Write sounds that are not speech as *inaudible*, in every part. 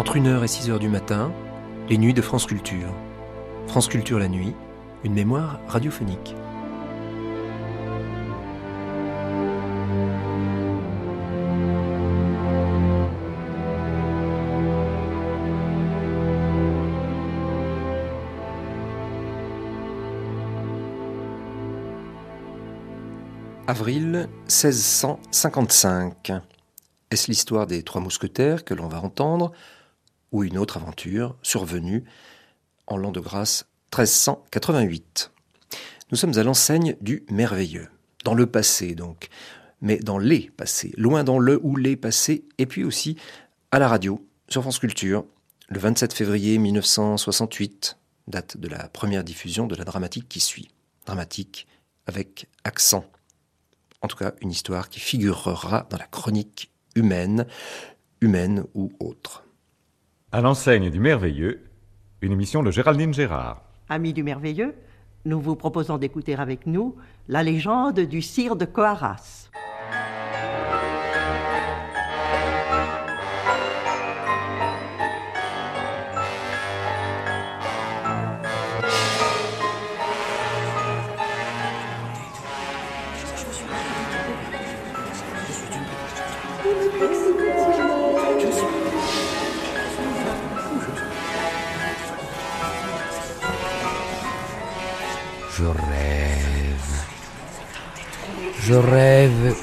Entre 1h et 6h du matin, les nuits de France Culture. France Culture la nuit, une mémoire radiophonique. Avril 1655. Est-ce l'histoire des Trois Mousquetaires que l'on va entendre, ou une autre aventure survenue en l'an de grâce 1388 Nous sommes à l'enseigne du merveilleux, dans le passé donc, mais dans les passés, loin dans le ou les passés, et puis aussi à la radio, sur France Culture, le 27 février 1968, date de la première diffusion de la dramatique qui suit. Dramatique avec accent. En tout cas une histoire qui figurera dans la chronique humaine, humaine ou autre. À l'enseigne du merveilleux, une émission de Géraldine Gérard. Amis du merveilleux, nous vous proposons d'écouter avec nous la légende du sire de Coaras. Je rêve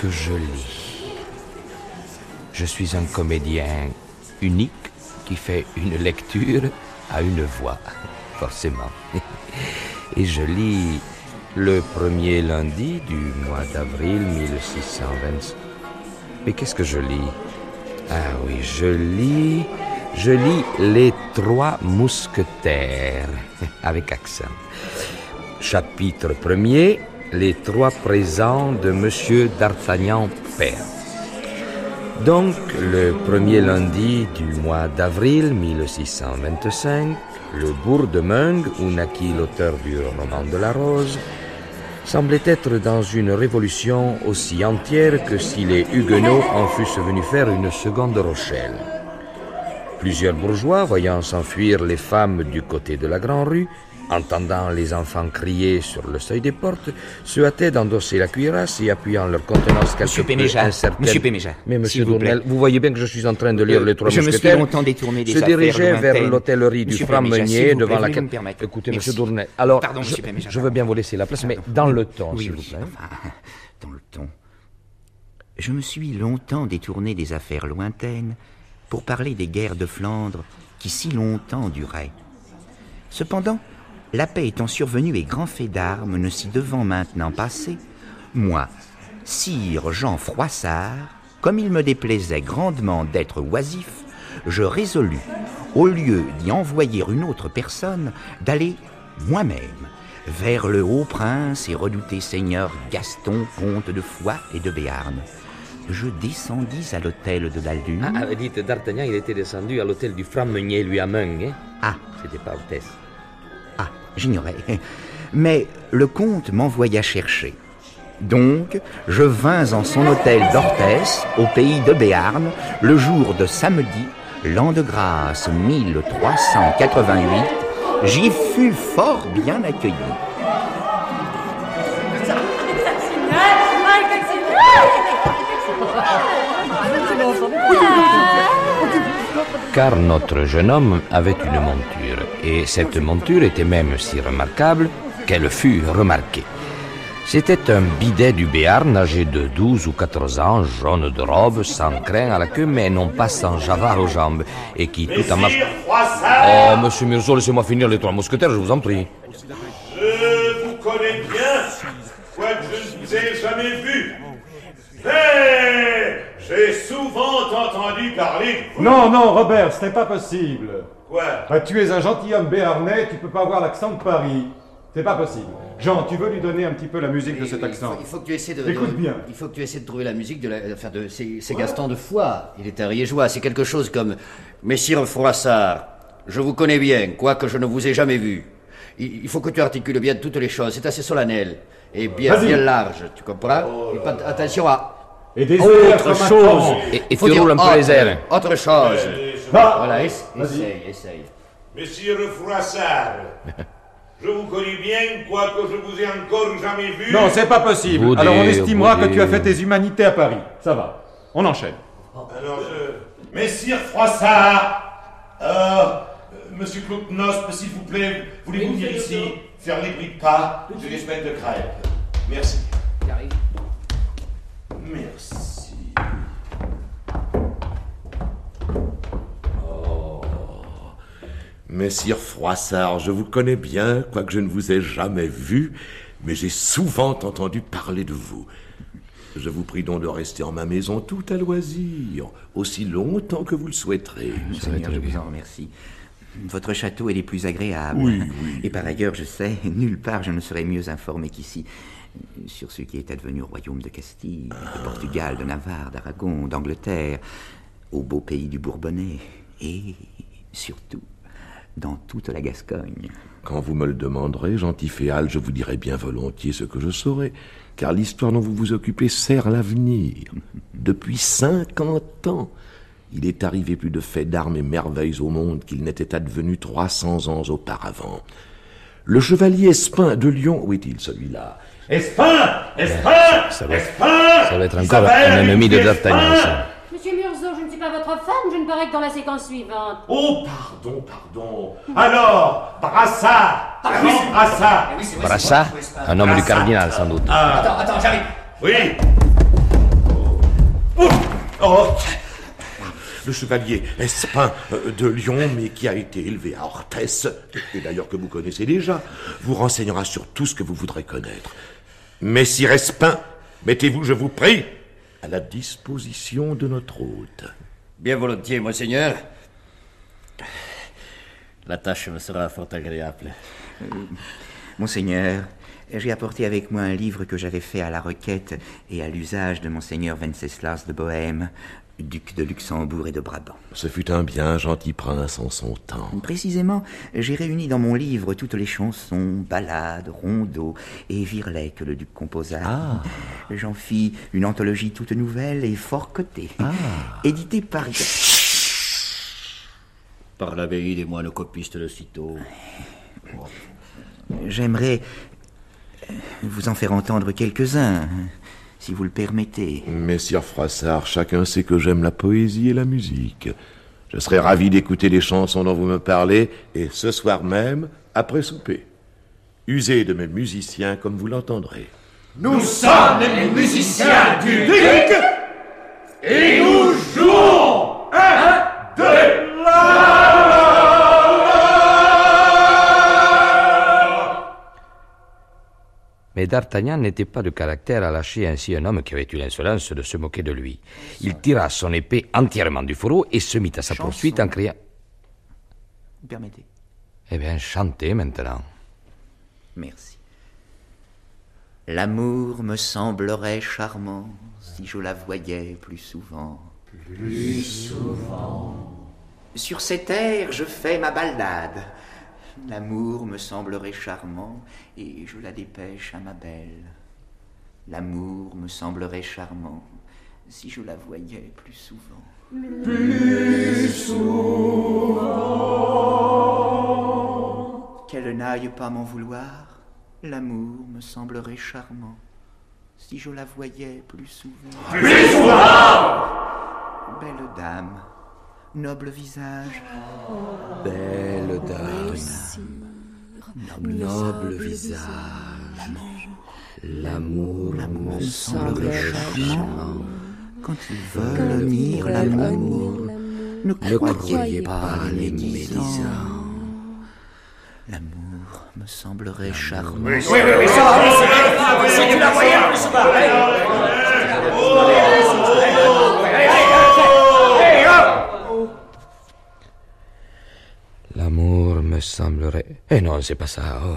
que je lis. Je suis un comédien unique qui fait une lecture à une voix, *laughs* forcément. *laughs* Et je lis le premier lundi du mois d'avril 1620. Mais qu'est-ce que je lis? Ah oui, je lis... Je lis Les Trois Mousquetaires, *laughs* avec accent. Chapitre premier, Les trois présents de Monsieur d'Artagnan Père. Donc, le premier lundi du mois d'avril 1625, le bourg de Meung, où naquit l'auteur du roman de la Rose, semblait être dans une révolution aussi entière que si les Huguenots en fussent venus faire une seconde Rochelle. Plusieurs bourgeois, voyant s'enfuir les femmes du côté de la Grande Rue, entendant les enfants crier sur le seuil des portes, se hâtaient d'endosser la cuirasse et appuyant leur contenance quelque Monsieur peu Péméja, incertaine. Monsieur Péméja, Mais monsieur s'il vous. Dournel, vous voyez bien que je suis en train de lire les trois je me suis mousquetaires. longtemps détourné des se dirigeait vers lointaines. l'hôtellerie du Monsieur franc meunier devant laquelle... Écoutez, Merci. monsieur Dournel, alors, Pardon, je, Péméja, je veux bien vous laisser la place, mais Pardon. dans le temps, Oui, s'il vous plaît. enfin, dans le ton. Je me suis longtemps détourné des affaires lointaines pour parler des guerres de Flandre qui si longtemps duraient. Cependant, la paix étant survenue et grand fait d'armes ne s'y devant maintenant passer, moi, sire Jean Froissart, comme il me déplaisait grandement d'être oisif, je résolus, au lieu d'y envoyer une autre personne, d'aller moi-même vers le haut prince et redouté seigneur Gaston, comte de Foix et de Béarn. Je descendis à l'hôtel de la Lune. Ah, dites, D'Artagnan, il était descendu à l'hôtel du franc meunier, lui, à Meung, hein? Ah, C'était pas hôtesse. Ah, j'ignorais. Mais le comte m'envoya chercher. Donc, je vins en son hôtel d'Orthès, au pays de Béarn, le jour de samedi, l'an de grâce 1388. J'y fus fort bien accueilli. Car notre jeune homme avait une monture, et cette monture était même si remarquable qu'elle fut remarquée. C'était un bidet du Béarn âgé de 12 ou 14 ans, jaune de robe, sans crin à la queue, mais non pas sans javard aux jambes, et qui tout en marche... Oh, monsieur Mirzo, laissez-moi finir les trois mousquetaires, je vous en prie. Je vous connais bien, quoique je ne vous ai jamais vu. J'ai souvent entendu parler de vous. Non, non, Robert, ce n'est pas possible. Quoi? Bah, tu es un gentilhomme béarnais, tu peux pas avoir l'accent de Paris. C'est pas possible. Jean, tu veux lui donner un petit peu la musique de cet Il accent? faut, il faut que tu essaies de. Écoute de- bien. Il faut que tu essaies de trouver la musique de la. Enfin, de. C'est c'est Gaston de Foix. Il est un riégeois. C'est quelque chose comme. Messire Froissart, je vous connais bien, quoique je ne vous ai jamais vu. Il, il faut que tu articules bien toutes les choses. C'est assez solennel. Et bien, bien large, tu comprends? Et pas- Attention à. Et des Autre chose. Et, et Faut tu dire roules un peu autre- les airs. Autre chose. Je Voilà, essaye, essaye. Messire Froissart, *laughs* je vous connais bien, quoique je vous ai encore jamais vu. Non, c'est pas possible. Vous Alors on estimera vous que tu as fait tes humanités à Paris. Ça va. On enchaîne. Alors je... Messire Froissart, euh, Monsieur Claude Nospe, s'il vous plaît, voulez-vous venir ici, faire les bruits de pas de les semaines de crêpes? Merci. Merci. Oh. Messire Froissart, je vous connais bien, quoique je ne vous ai jamais vu, mais j'ai souvent entendu parler de vous. Je vous prie donc de rester en ma maison tout à loisir, aussi longtemps que vous le souhaiterez. Seigneur, je vous en remercie. Votre château est les plus agréables. Oui, oui. Et par ailleurs, je sais, nulle part je ne serais mieux informé qu'ici sur ce qui est advenu au royaume de Castille, de Portugal, de Navarre, d'Aragon, d'Angleterre, au beau pays du Bourbonnais, et surtout dans toute la Gascogne. Quand vous me le demanderez, gentil Féal, je vous dirai bien volontiers ce que je saurai, car l'histoire dont vous vous occupez sert l'avenir. Depuis cinquante ans, il est arrivé plus de faits d'armes et merveilles au monde qu'il n'était advenu trois cents ans auparavant. Le chevalier Espin de Lyon, où est-il celui-là? Espin Espin Ça va- Espin Ça va être encore un ennemi de Espin D'Artagnan, ça. Monsieur Murzo, je ne suis pas votre femme, je ne parais que dans la séquence suivante. Oh, pardon, pardon. Alors, Brassard Comment Brassard? Brassard, un homme du cardinal, sans doute. Attends, attends, j'arrive. Oui. Oh. Oh. Le chevalier Espin euh, de Lyon, mais qui a été élevé à Orthès, et d'ailleurs que vous connaissez déjà, vous renseignera sur tout ce que vous voudrez connaître. Messire Espin, mettez-vous, je vous prie, à la disposition de notre hôte. Bien volontiers, monseigneur. La tâche me sera fort agréable. Monseigneur, j'ai apporté avec moi un livre que j'avais fait à la requête et à l'usage de Monseigneur Wenceslas de Bohême, duc de Luxembourg et de Brabant. Ce fut un bien gentil prince en son temps. Précisément, j'ai réuni dans mon livre toutes les chansons, ballades, rondeaux et virelais que le duc composa. J'en fis une anthologie toute nouvelle et fort cotée, éditée par... Par l'abbaye des moines copistes de Cîteaux. J'aimerais vous en faire entendre quelques-uns, si vous le permettez. Messire Froissart, chacun sait que j'aime la poésie et la musique. Je serais ravi d'écouter les chansons dont vous me parlez, et ce soir même, après souper. Usez de mes musiciens comme vous l'entendrez. Nous sommes les musiciens du duc et nous jouons un, deux, Mais D'Artagnan n'était pas de caractère à lâcher ainsi un homme qui avait eu l'insolence de se moquer de lui. Il tira son épée entièrement du fourreau et se mit à sa Chanson. poursuite en criant Vous permettez Eh bien, chantez maintenant. Merci. L'amour me semblerait charmant si je la voyais plus souvent. Plus souvent. Sur cette terre, je fais ma ballade. L'amour me semblerait charmant et je la dépêche à ma belle. L'amour me semblerait charmant si je la voyais plus souvent. Qu'elle n'aille pas m'en vouloir, l'amour me semblerait charmant si je la voyais plus souvent. Belle dame, noble visage, Belle dame, noble visage, l'amour me semblerait charmant. quand ils veulent nier l'amour, ne Ne croyez pas les médisants. L'amour me semblerait charmant. L'amour me semblerait. Eh non, c'est pas ça. Oh,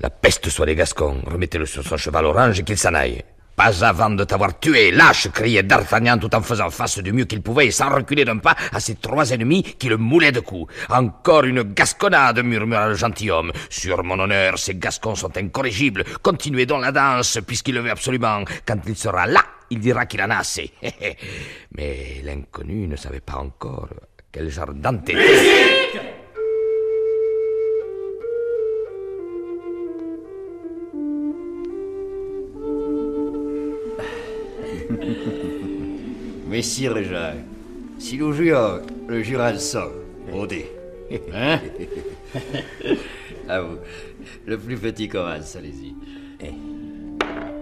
la peste soit des Gascons. Remettez-le sur son cheval orange et qu'il s'en aille. Pas avant de t'avoir tué, lâche, criait D'Artagnan tout en faisant face du mieux qu'il pouvait et sans reculer d'un pas à ses trois ennemis qui le moulaient de coups. Encore une gasconnade, murmura le gentilhomme. Sur mon honneur, ces Gascons sont incorrigibles. Continuez donc la danse, puisqu'il le veut absolument. Quand il sera là, il dira qu'il en a assez. *laughs* Mais l'inconnu ne savait pas encore Quel jardante *laughs* Messire Jacques, si nous jouions le Jurançon, au dé, hein? *laughs* À vous. Le plus petit commence, allez-y.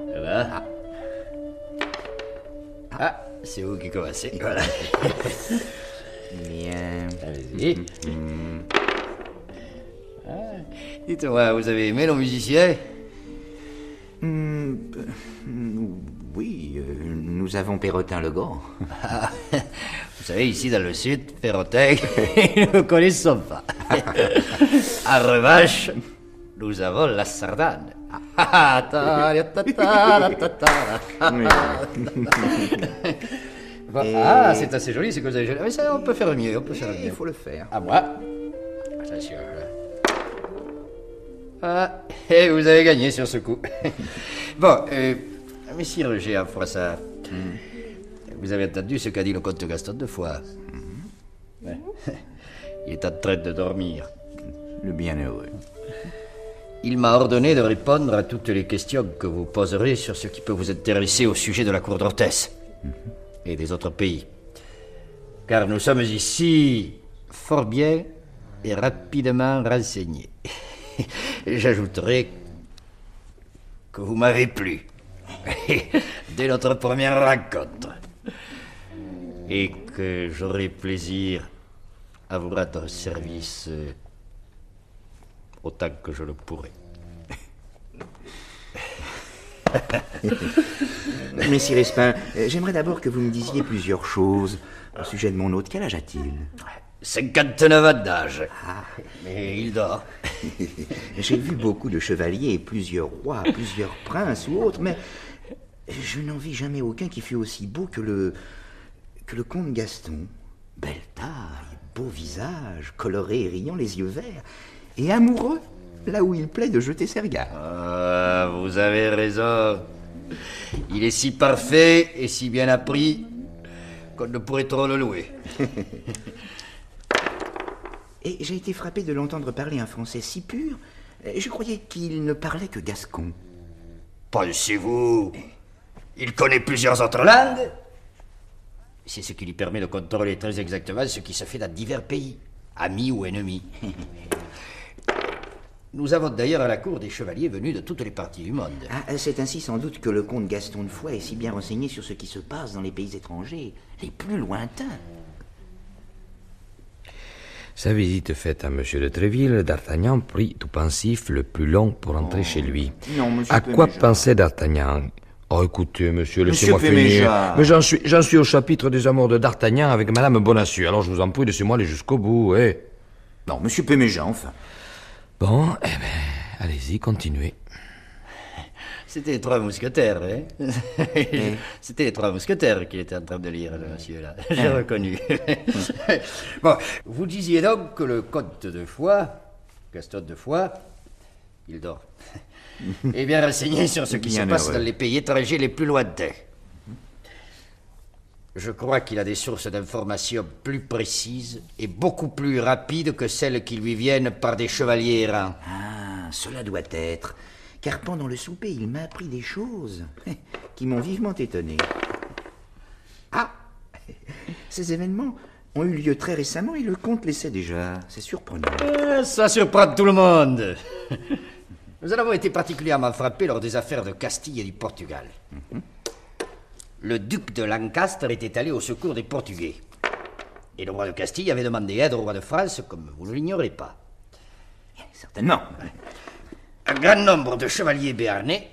Voilà. Ah, c'est vous qui commencez, voilà. *laughs* Bien. Allez-y. Ah, Dites-moi, vous avez aimé nos musiciens? Hmm, euh, nous avons Perrotin le Grand. Ah, *laughs* Vous savez, ici dans le sud, Perrotin, ils ne connaissent pas. *laughs* en revanche, nous avons la sardane. Ah, Ah, c'est assez joli ce que vous avez joué. Mais ça, on peut faire mieux, on peut faire mieux. Il faut le faire. À moi. Attention. Ah, et vous avez gagné sur ce coup. *laughs* bon, euh, Monsieur Roger Froissart, vous avez entendu ce qu'a dit le comte Gaston de Foix Ouais. *laughs* Il est en train de dormir. Le bienheureux. Il m'a ordonné de répondre à toutes les questions que vous poserez sur ce qui peut vous intéresser au sujet de la cour d'Orthès et des autres pays. Car nous sommes ici fort bien et rapidement renseignés. *laughs* J'ajouterai que vous m'avez plu *laughs* dès notre première rencontre et que j'aurai plaisir à vous rendre service euh, autant que je le pourrai. *laughs* Messire Espin, euh, j'aimerais d'abord que vous me disiez plusieurs choses au sujet de mon hôte. Quel âge a-t-il? 59 ans d'âge. Mais il dort. *laughs* J'ai vu beaucoup de chevaliers, plusieurs rois, plusieurs princes ou autres, mais je n'en vis jamais aucun qui fût aussi beau que le que le comte Gaston. Belle taille, beau visage, coloré et riant, les yeux verts, et amoureux là où il plaît de jeter ses regards. Ah, vous avez raison. Il est si parfait et si bien appris qu'on ne pourrait trop le louer. *laughs* Et j'ai été frappé de l'entendre parler un français si pur. Je croyais qu'il ne parlait que gascon. Pensez-vous Il connaît plusieurs autres langues C'est ce qui lui permet de contrôler très exactement ce qui se fait dans divers pays, amis ou ennemis. *laughs* Nous avons d'ailleurs à la cour des chevaliers venus de toutes les parties du monde. Ah, c'est ainsi sans doute que le comte Gaston de Foix est si bien renseigné sur ce qui se passe dans les pays étrangers, les plus lointains. Sa visite faite à M. de Tréville, D'Artagnan prit tout pensif le plus long pour entrer chez lui. non, monsieur À quoi pensait D'Artagnan? Oh, écoutez, monsieur, laissez-moi finir. Mais j'en suis, j'en suis au chapitre des amours de D'Artagnan avec Madame Bonacieux. Alors je vous en prie, laissez-moi aller jusqu'au bout, eh. Non, monsieur Péméja, enfin. Bon, eh ben, allez-y, continuez. *laughs* C'était les trois mousquetaires, hein *laughs* *laughs* C'était les trois mousquetaires qu'il était en train de lire, le monsieur, là. J'ai reconnu. bon, vous disiez donc que le comte de Foix, Gaston de Foix, il dort, est bien renseigné sur ce qui se passe heureux. dans les pays étrangers les plus lointains. Je crois qu'il a des sources d'informations plus précises et beaucoup plus rapides que celles qui lui viennent par des chevaliers errants. Ah, cela doit être. Car pendant le souper, il m'a appris des choses *laughs* qui m'ont vivement étonné. Ah Ces événements ont eu lieu très récemment et le comte les sait déjà. C'est surprenant. Euh, Ça surprend tout le monde. Nous en avons été particulièrement frappés lors des affaires de Castille et du Portugal. Le duc de Lancaster était allé au secours des Portugais. Et le roi de Castille avait demandé aide au roi de France, comme vous ne l'ignorez pas. Certainement. Un grand nombre de chevaliers béarnais,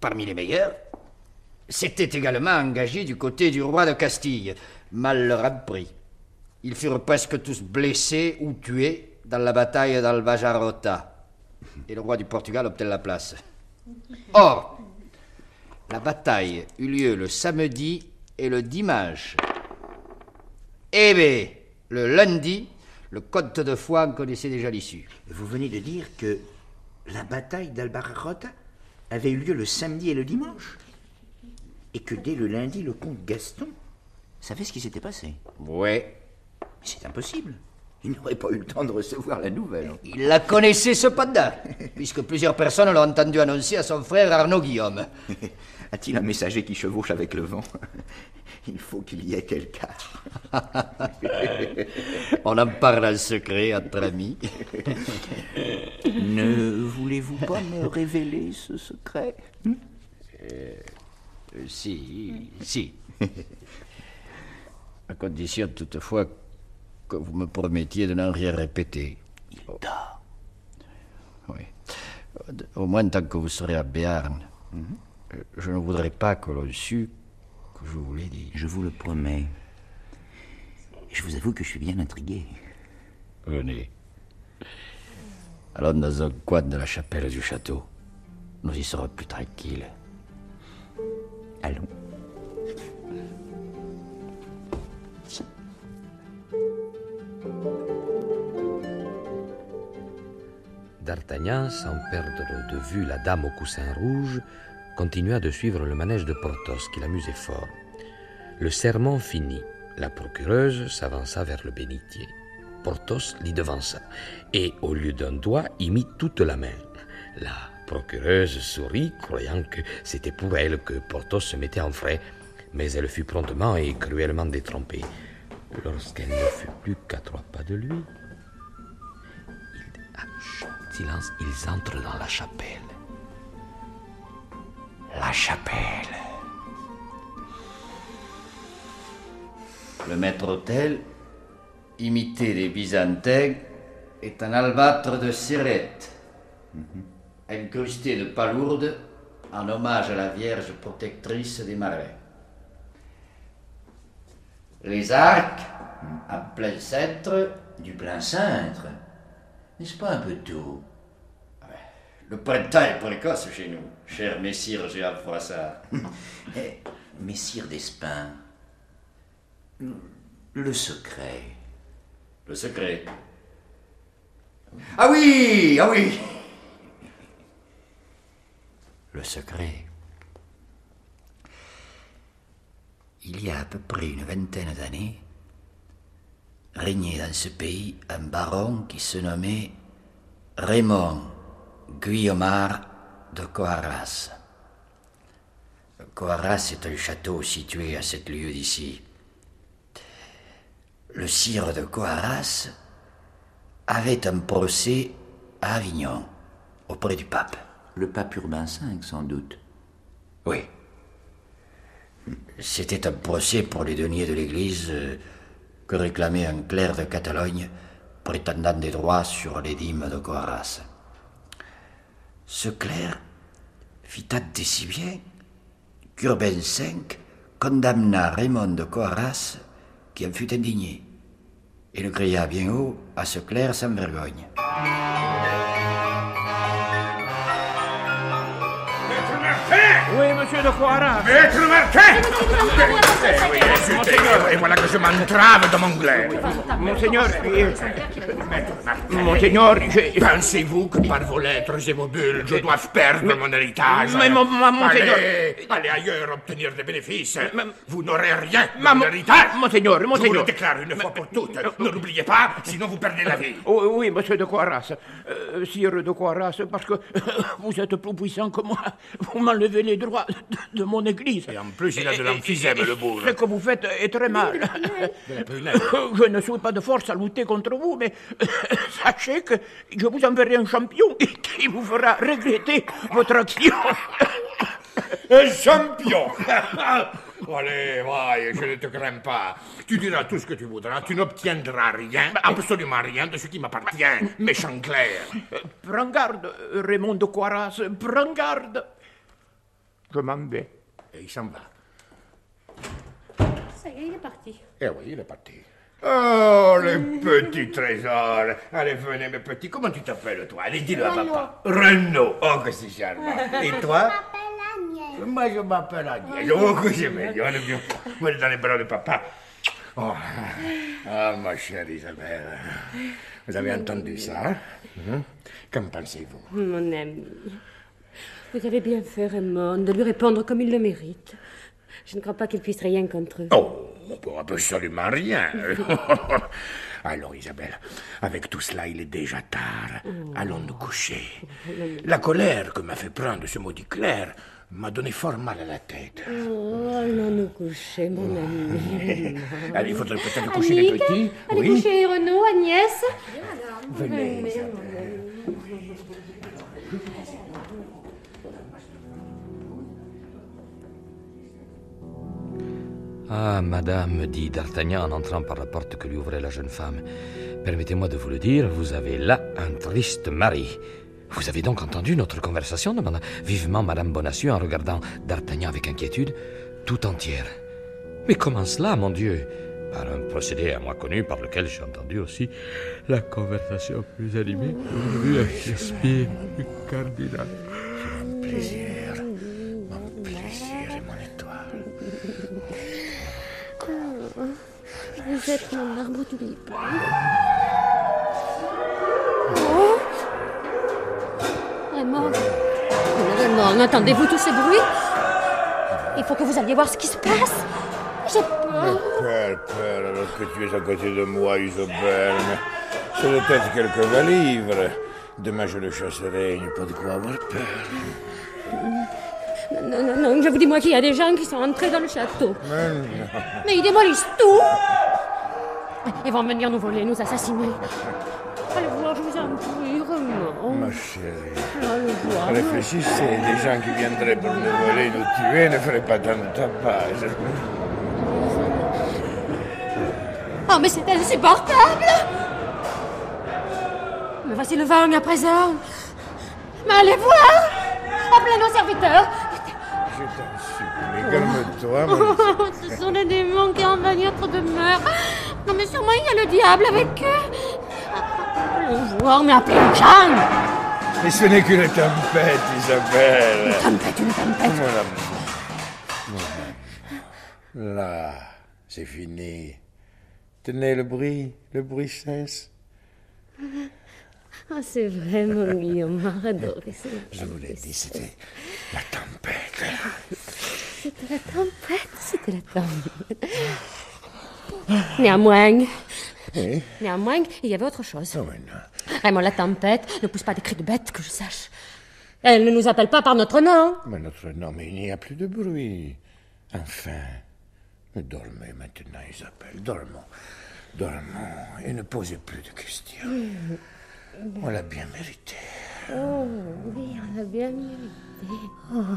parmi les meilleurs, s'étaient également engagés du côté du roi de Castille. Mal leur a pris. Ils furent presque tous blessés ou tués dans la bataille d'Alvajarota. Et le roi du Portugal obtint la place. Or, la bataille eut lieu le samedi et le dimanche. Eh bien, le lundi, le comte de Foix en connaissait déjà l'issue. Vous venez de dire que la bataille d'Albarrota avait eu lieu le samedi et le dimanche Et que dès le lundi, le comte Gaston savait ce qui s'était passé. Ouais. C'est impossible. Il n'aurait pas eu le temps de recevoir la nouvelle. Il la connaissait cependant, puisque plusieurs personnes l'ont entendu annoncer à son frère Arnaud Guillaume. *laughs* A-t-il un messager qui chevauche avec le vent? *laughs* Il faut qu'il y ait quelqu'un. *laughs* On en parle en secret entre amis. ne voulez-vous pas me révéler ce secret? Euh, Si, si. à condition toutefois que vous me promettiez de n'en rien répéter. Il dort. Oui. Au moins tant que vous serez à Béarn. Mhm. Je ne voudrais pas que l'on sût que je vous l'ai dit. Je vous le promets. Je vous avoue que je suis bien intrigué. Venez. Allons dans un coin de la chapelle du château. Nous y serons plus tranquilles. Allons. D'Artagnan, sans perdre de vue la dame au coussin rouge, continua de suivre le manège de Porthos, qui l'amusait fort. Le serment fini. La procureuse s'avança vers le bénitier. Porthos l'y devança, et au lieu d'un doigt, y mit toute la main. La procureuse sourit, croyant que c'était pour elle que Porthos se mettait en frais, mais elle fut promptement et cruellement détrompée. Lorsqu'elle ne fut plus qu'à trois pas de lui, il... chut, silence, ils entrent dans la chapelle. La chapelle. Le maître-autel, imité des Byzantins, est un albâtre de Cérette, incrusté de palourdes en hommage à la Vierge protectrice des marins. Les arcs, en plein cintre, Du plein cintre N'est-ce pas un peu tôt? Le printemps est précoce chez nous, cher messire Géant Froissart. *laughs* Eh, Messire d'Espin, le secret. Le secret. Ah oui, ah oui. Le secret. Il y a à peu près une vingtaine d'années, régnait dans ce pays un baron qui se nommait Raymond Guillaumard de Coarras. Coarras est un château situé à sept lieues d'ici. Le sire de Coarras avait un procès à Avignon, auprès du pape. Le pape Urbain V, sans doute. Oui. C'était un procès pour les deniers de l'Église euh, que réclamait un clerc de Catalogne prétendant des droits sur les dîmes de Coarras. Ce clerc fit acte si bien qu'Urbain V condamna Raymond de Coarras qui en fut indigné et le cria bien haut à ce clerc sans vergogne. Oui, monsieur de Coiras. Maître Martin Et voilà que je m'entrave de mon glaive. Monseigneur, euh, Monseigneur, je... Pensez-vous que par vos lettres et vos bulles, je dois perdre mon héritage? Mais mon- mon- Monseigneur... Allez, allez ailleurs obtenir des bénéfices. Vous n'aurez rien de mon héritage. Monseigneur, Je vous Monseigneur... le déclare une fois pour toutes. Ne l'oubliez pas, sinon vous perdez la vie. Oh, oui, monsieur de Coiras. Euh, sire de Coiras, parce que vous êtes plus puissant que moi. Vous m'enlevez les droits de, de mon église. Et en plus, il a de l'emphysème, le bourg. Ce que vous faites est très mal. *laughs* Je ne suis pas de force à lutter contre vous, mais *laughs* sachez que je vous enverrai un champion *laughs* qui vous fera regretter votre action. Un champion Allez, vaille, je ne te crains pas. Tu diras tout ce que tu voudras, tu n'obtiendras rien, absolument rien de ce qui m'appartient, méchant clerc. Prends garde, Raymond de Coiras, prends garde. Je m'en vais. Et il s'en va. Ça y est, il est parti. Eh oui, il est parti. Oh, le *laughs* petit trésor. Allez, venez, mes petits. Comment tu t'appelles, toi? Allez, dis-le à papa. Renaud. Oh, que c'est charmant. Et *laughs* toi? Moi, je m'appelle Agnès. Oh, que c'est mignon, bien. Vous êtes dans les bras de papa. Oh. Ah, ma chère Isabelle. Vous avez entendu ça hein? Qu'en pensez-vous? Mon ami, vous avez bien fait, Raymond, de lui répondre comme il le mérite. Je ne crois pas qu'il puisse rien contre vous. Oh, Pour absolument rien. *laughs* Alors, Isabelle, avec tout cela, il est déjà tard. Allons nous coucher. La colère que m'a fait prendre ce maudit Claire m'a donné fort mal à la tête. Oh, allons nous coucher, mon ami. *laughs* Allez, il faudrait peut-être coucher les petits. Allez coucher Renaud, Agnès. Venez, Mais- Ah, madame, dit D'Artagnan en entrant par la porte que lui ouvrait la jeune femme, permettez-moi de vous le dire, vous avez là un triste mari. Vous avez donc entendu notre conversation demanda vivement Madame Bonacieux en regardant D'Artagnan avec inquiétude, tout entière. Mais comment cela, mon Dieu? Par un procédé à moi connu par lequel j'ai entendu aussi la conversation plus animée aujourd'hui avec Shakespeare, le cardinal. Mon plaisir, Êtes mon arbre tulipe. Oh Raymond Raymond, entendez-vous tous ces bruits? Il faut que vous alliez voir ce qui se passe. J'ai peur. Père, père, alors que tu es à côté de moi, Isabelle, mais c'est peut-être quelques valivres. Demain, je le chasserai, il n'y a pas de quoi avoir peur. Non, non, non, je vous dis moi qu'il y a des gens qui sont entrés dans le château. Mais non. Mais ils démolissent tout. Ils vont venir nous voler, nous assassiner. Allez voir, je vous en prie, Raymond. Ma chérie, Allez voir. réfléchissez, des gens qui viendraient pour nous voler, nous tuer, ne feraient pas tant de tapage. Oh, mais c'est insupportable Mais voici le vin à présent. Mais allez voir Appelez nos serviteurs Je t'en supplie, calme-toi, mon *laughs* Ce sont les démons qui envahissent notre demeure. Non, mais sûrement il y a le diable avec eux. Allez voir, mais appelez Jeanne Mais ce n'est qu'une tempête, Isabelle. Une tempête, une tempête. Amour. Là, c'est fini. Tenez le bruit, le bruit cesse. Ah, c'est vrai, mon Guillaume, adoré. Je vous l'ai dit, c'était la tempête. C'était la tempête, c'était la tempête. Néanmoins, néanmoins, il y avait autre chose. Oh, mais non. Raymond, la tempête ne pousse pas des cris de bête, que je sache. Elle ne nous appelle pas par notre nom. Mais notre nom, mais il n'y a plus de bruit. Enfin, dormez maintenant, Isabelle, dormons. Dormons et ne posez plus de questions. On l'a bien mérité. Oh, oui, on a bien mérité.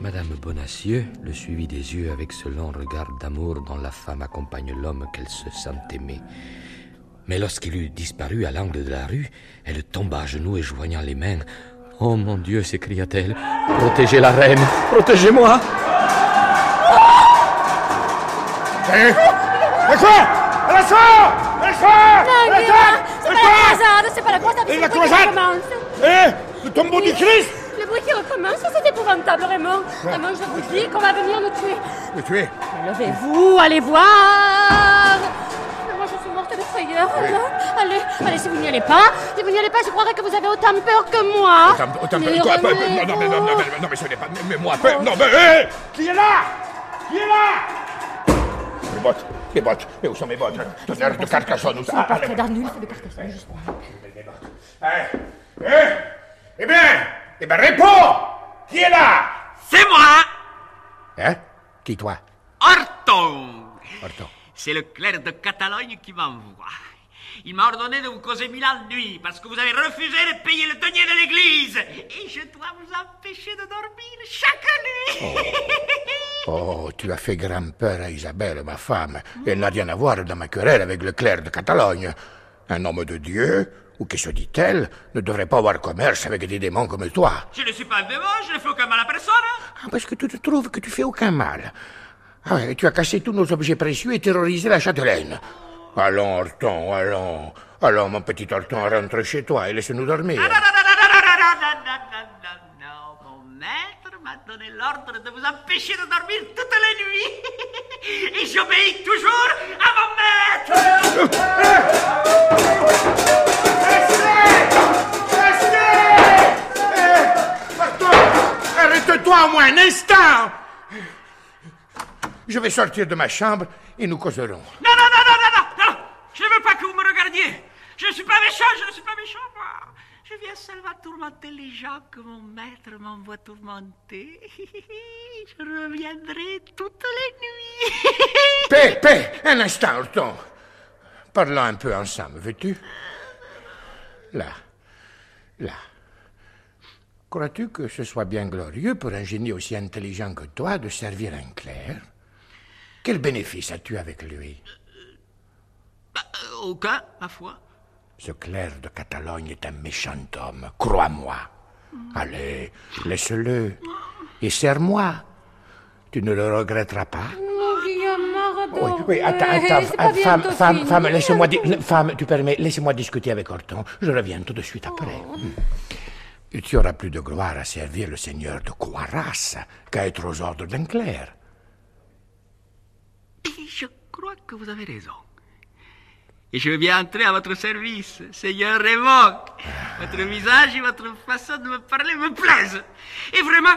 Madame Bonacieux le suivit des yeux avec ce long regard d'amour dont la femme accompagne l'homme qu'elle se sent aimer. Mais lorsqu'il eut disparu à l'angle de la rue, elle tomba à genoux et joignant les mains. Oh mon Dieu, s'écria-t-elle, protégez la reine, protégez-moi. La quoi? La soeur La soeur Non, La Guillaume, soeur c'est pas la croisade, c'est pas la croisade, Et c'est la croisade. Eh Le tombeau du Christ Le bruit qui recommence, c'est épouvantable, Raymond. Raymond, je vous dis qu'on va venir nous tuer. Le tuer? Levez-vous, allez voir. Mais Moi, je suis morte de frayeur. Allez, allez, si vous n'y allez pas, si vous n'y allez pas, je croirais que vous avez autant peur que moi. Autant, autant, Mais quoi, revenez, non, non, mais, non, non, mais, non, mais ce n'est pas... Mais moi, mais- non, mais... hé Qui est là? Qui est là? Mes bottes, mes bottes. Mais où sont mes bottes? Tonnerre de Carcassonne, où ça C'est le Ah, allez. d'Arnulf de Carcassonne, justement. Eh Eh! Eh bien Eh bien, réponds Qui est là? C'est moi, Hein? Qui, toi? Horton. Horton. C'est le clerc de Catalogne qui m'envoie. Il m'a ordonné de vous causer mille ennuis parce que vous avez refusé de payer le denier de l'église. Et je dois vous empêcher de dormir chaque nuit. Oh, *laughs* tu as fait grand-peur à Isabelle, ma femme. Elle n'a rien à voir dans ma querelle avec le clerc de Catalogne. Un homme de Dieu, ou que se dit-elle, ne devrait pas avoir commerce avec des démons comme toi. Je ne suis pas un démon, je ne fais aucun mal à personne. Ah, parce que tu te trouves que tu fais aucun mal. Ah tu as cassé tous nos objets précieux et terrorisé la châtelaine. Allons, Horton, allons. Allons, mon petit Horton, rentre chez toi et laisse-nous dormir. Non, non, non, donné l'ordre de vous empêcher de dormir toutes les nuits. Et j'obéis toujours à mon maître. Horton, arrête-toi au moins un instant Je vais sortir de ma chambre et nous causerons. Non, non, non, non, non, non, non Je ne veux pas que vous me regardiez. Je ne suis pas méchant, je ne suis pas méchant, moi. Je viens seulement tourmenter les gens que mon maître m'envoie tourmenter. *laughs* Je reviendrai toutes les nuits. *laughs* Paix, paix, un instant, Horton. Parlons un peu ensemble, veux-tu? Là, là. Crois-tu que ce soit bien glorieux pour un génie aussi intelligent que toi de servir un clerc? Quel bénéfice as-tu avec lui? Bah, aucun, ma foi. Ce clerc de Catalogne est un méchant homme, crois-moi. Allez, laisse-le et serre-moi. Tu ne le regretteras pas Oui, oui, attends, attends, pas femme, femme, femme, laisse-moi, di- femme, tu permets, laisse-moi discuter avec Horton. Je reviens tout de suite après. Hmm. Et tu auras plus de gloire à servir le seigneur de Coiras qu'à être aux ordres d'un clerc. Je crois que vous avez raison. Et je veux bien entrer à votre service, Seigneur Raymond. Votre visage et votre façon de me parler me plaisent. Et vraiment,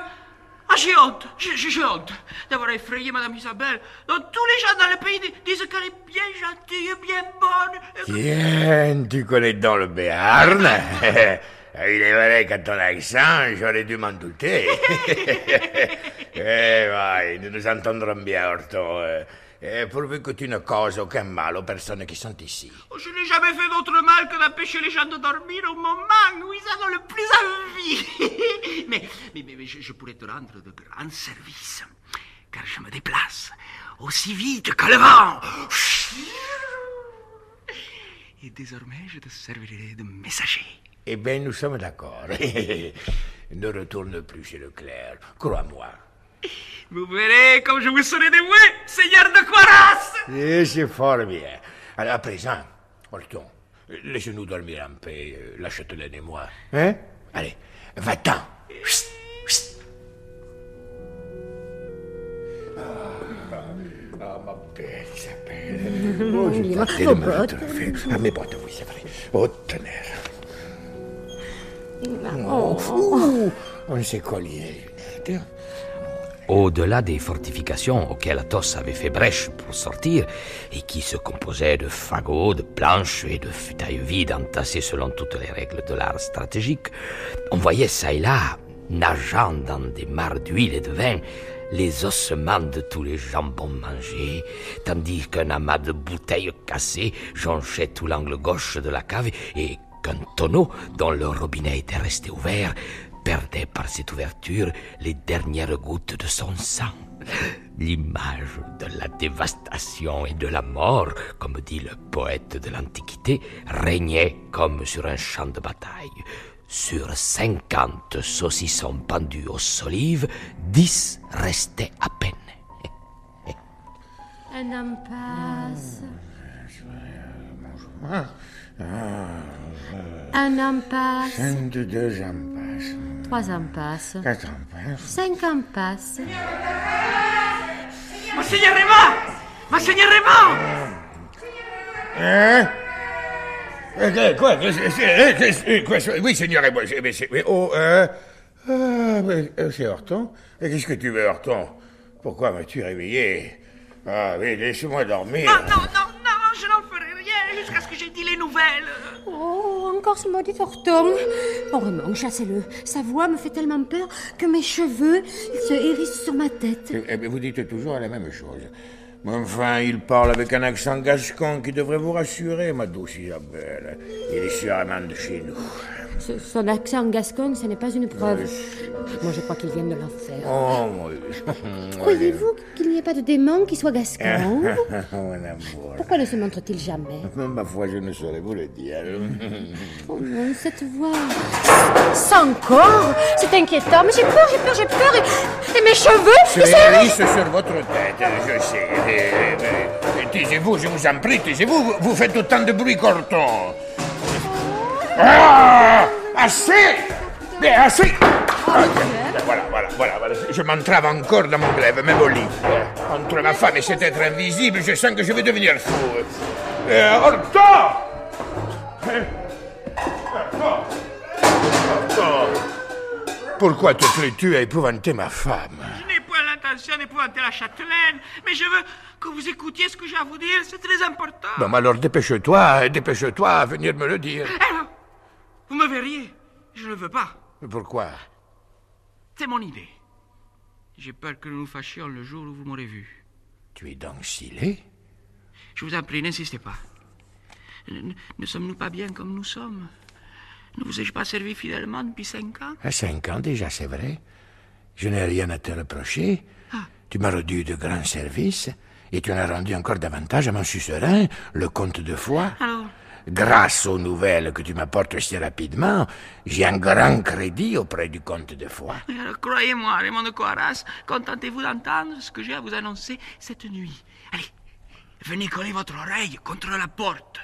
ah, j'ai honte, j'ai honte d'avoir effrayé Madame Isabelle. dont tous les gens dans le pays di- disent qu'elle est bien gentille et bien bonne. Tiens, tu connais donc le Béarn Il est vrai qu'à ton accent, j'aurais dû m'en douter. eh, vai, nous nous entendrons bien, Horton. Euh, eh, pourvu que tu ne causes aucun mal aux personnes qui sont ici. Oh, Je n'ai jamais fait d'autre mal que d'empêcher les gens de dormir au moment où ils en ont le plus envie. *laughs* mais, mais, mais, mais je, je pourrais te rendre de grands services, car je me déplace aussi vite que le vent. Et désormais, je te servirai de messager. Eh bien, nous sommes d'accord. *laughs* ne retourne plus chez le clerc, crois-moi. Vous verrez comme je vous serai dévoué, Seigneur de Quaras. Eh, c'est fort bien. Alors, à présent, Horton, laisse-nous dormir en paix, euh, la châtelaine et moi. Hein? Allez, va-t'en. Chut, chut. Ah, ma belle Isabelle. *laughs* Oh, aux bottes. fait. Ah, mes bottes, oui, c'est vrai. Oh, tonnerre. Oh. Ouh, on s'est collé. Au-delà des fortifications auxquelles Athos avait fait brèche pour sortir, et qui se composaient de fagots, de planches et de futailles vides entassées selon toutes les règles de l'art stratégique, on voyait ça et là, nageant dans des mares d'huile et de vin, les ossements de tous les jambons mangés, tandis qu'un amas de bouteilles cassées jonchait tout l'angle gauche de la cave et qu'un tonneau, dont le robinet était resté ouvert, perdait par cette ouverture les dernières gouttes de son sang. L'image de la dévastation et de la mort, comme dit le poète de l'Antiquité, régnait comme sur un champ de bataille. Sur cinquante saucissons pendus aux solives, dix restaient à peine. Un homme passe. Un homme passe. Un, deux, deux. Trois hommes passent. Quatre ans passent. Cinq hommes passent. Monseigneur Raymond Monseigneur Raymond Hein? Eh, Quoi qu'est-ce que c'est- qu'est-ce que- quoi, c'est- Oui, Seigneur, et moi, c'est- mais c'est- oh, euh, ah, mais, euh, c'est Horton. Qu'est-ce que tu veux, Horton? Pourquoi m'as-tu réveillé? Ah oui, laisse-moi dormir. Non, non, non, non, je n'en ferai jusqu'à ce que j'ai dit les nouvelles. Oh, encore ce maudit Horton. Oh, Raymond, chassez-le. Sa voix me fait tellement peur que mes cheveux se hérissent sur ma tête. Eh bien, vous dites toujours la même chose. Mais enfin, il parle avec un accent gascon qui devrait vous rassurer, ma douce Isabelle. Il est sûrement de chez nous. Ce- son accent gascon, ce n'est pas une preuve. Moi, je crois qu'il vient de l'enfer. Oh, oui. *laughs* Croyez-vous qu'il n'y ait pas de démon qui soit gascon *laughs* Mon amour. Pourquoi ne se montre-t-il jamais? Ma foi, je ne saurais vous le dire. *laughs* Oh non, cette voix. Sans corps C'est inquiétant, mais j'ai peur, j'ai peur, j'ai peur. Et, et mes cheveux Se ils se hérissent. hérisse sur votre tête, je sais. Taisez-vous, je vous en prie, taisez-vous. Vous, faites autant de bruit qu'Horton. Ah Assez assez Ah, Voilà, voilà, voilà, voilà. Je m'entrave encore dans mon glaive, même au lit. Euh, Entre ma femme et cet être invisible, je sens que je vais devenir fou. Euh, Horton Pourquoi te plais-tu à épouvanter ma femme? Je n'ai point l'intention épouvantée la châtelaine, mais je veux que vous écoutiez ce que j'ai à vous dire, c'est très important. Bon, mais alors dépêche-toi, dépêche-toi à venir me le dire. Alors, vous me verriez, je ne veux pas. Pourquoi? C'est mon idée. J'ai peur que nous nous fâchions le jour où vous m'aurez vu. Tu es donc scellé Je vous en prie, n'insistez pas. Ne, ne sommes-nous pas bien comme nous sommes? Ne vous ai-je pas servi fidèlement depuis cinq ans? À cinq ans déjà, c'est vrai. Je n'ai rien à te reprocher. Ah. Tu m'as rendu de grands services et tu en as rendu encore davantage à mon suzerain, le comte de Foix. Alors Grâce aux nouvelles que tu m'apportes si rapidement, j'ai un grand crédit auprès du comte de Foix. Alors, croyez-moi, Raymond de Coaras, contentez-vous d'entendre ce que j'ai à vous annoncer cette nuit. Allez, venez coller votre oreille contre la porte.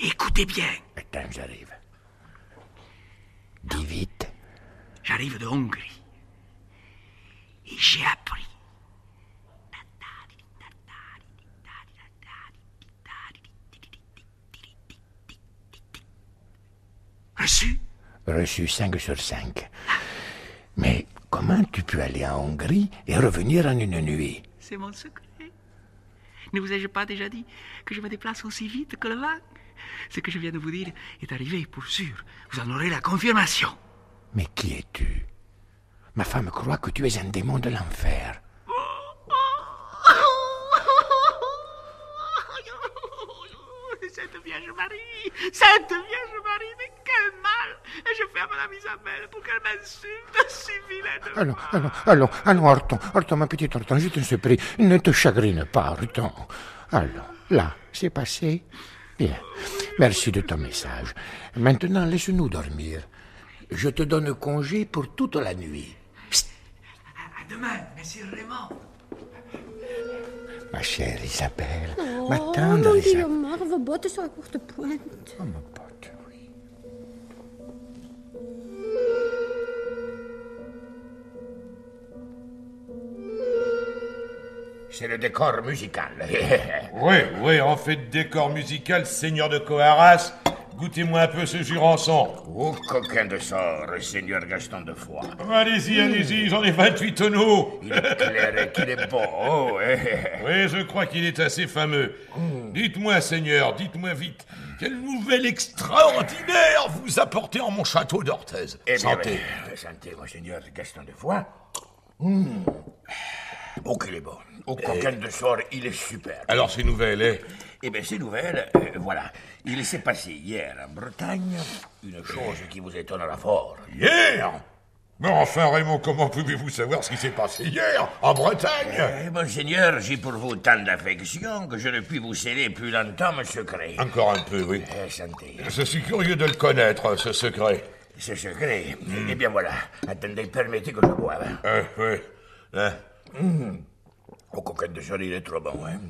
Écoutez bien. Attends, j'arrive. Dis vite. J'arrive de Hongrie. Et j'ai appris. Reçu Reçu 5 sur 5. Mais comment tu peux aller en Hongrie et revenir en une nuit? C'est mon secret. Ne vous ai-je pas déjà dit que je me déplace aussi vite que le vent Ce que je viens de vous dire est arrivé pour sûr. Vous en aurez la confirmation. Mais qui es-tu? Ma femme croit que tu es un démon de l'enfer. *laughs* Cette Vierge Marie, cette Vierge Marie, quel mal Et je fais à Madame Isabelle pour qu'elle m'insulte si vilaine. Allons, allons, allons, allons, Horton, Horton, ma petite Horton, je te supplie, ne te chagrine pas, Horton. Allons, là, c'est passé. Bien, merci de ton message. Maintenant, laisse-nous dormir. Je te donne congé pour toute la nuit. À demain, Monsieur Raymond. Ma chère Isabelle, Oh, ma tendre mon Isabelle. Vos bottes sont à courte pointe. Oh, C'est le décor musical. *laughs* Oui, oui, en fait décor musical, seigneur de Coaras, goûtez-moi un peu ce jurançon. Oh, coquin de sort, seigneur Gaston de Foix. Allez-y, allez-y, j'en ai 28 tonneaux. Il est clair et qu'il est beau. Oh, eh, eh. Oui, je crois qu'il est assez fameux. Dites-moi, Seigneur, dites-moi vite, quelle nouvelle extraordinaire vous apportez en mon château d'Orthez Eh bien, Santé. ben, santé, monseigneur Gaston de Foix. Oh, qu'il est bon. Oh, coquin de sort, il est super. Alors, ces nouvelles, eh Eh bien, ces nouvelles, euh, voilà. Il s'est passé hier en Bretagne une chose qui vous étonnera fort. Hier Mais enfin, Raymond, comment pouvez-vous savoir ce qui s'est passé hier, en Bretagne? Eh, monseigneur, j'ai pour vous tant d'affection que je ne puis vous sceller plus longtemps mon secret. Encore un peu, oui. Eh, santé. Je suis curieux de le connaître, ce secret. Ce secret? Eh bien, voilà. Attendez, permettez que je boive. Euh, oui. Hein Au coquin de sol, il est trop bon, hein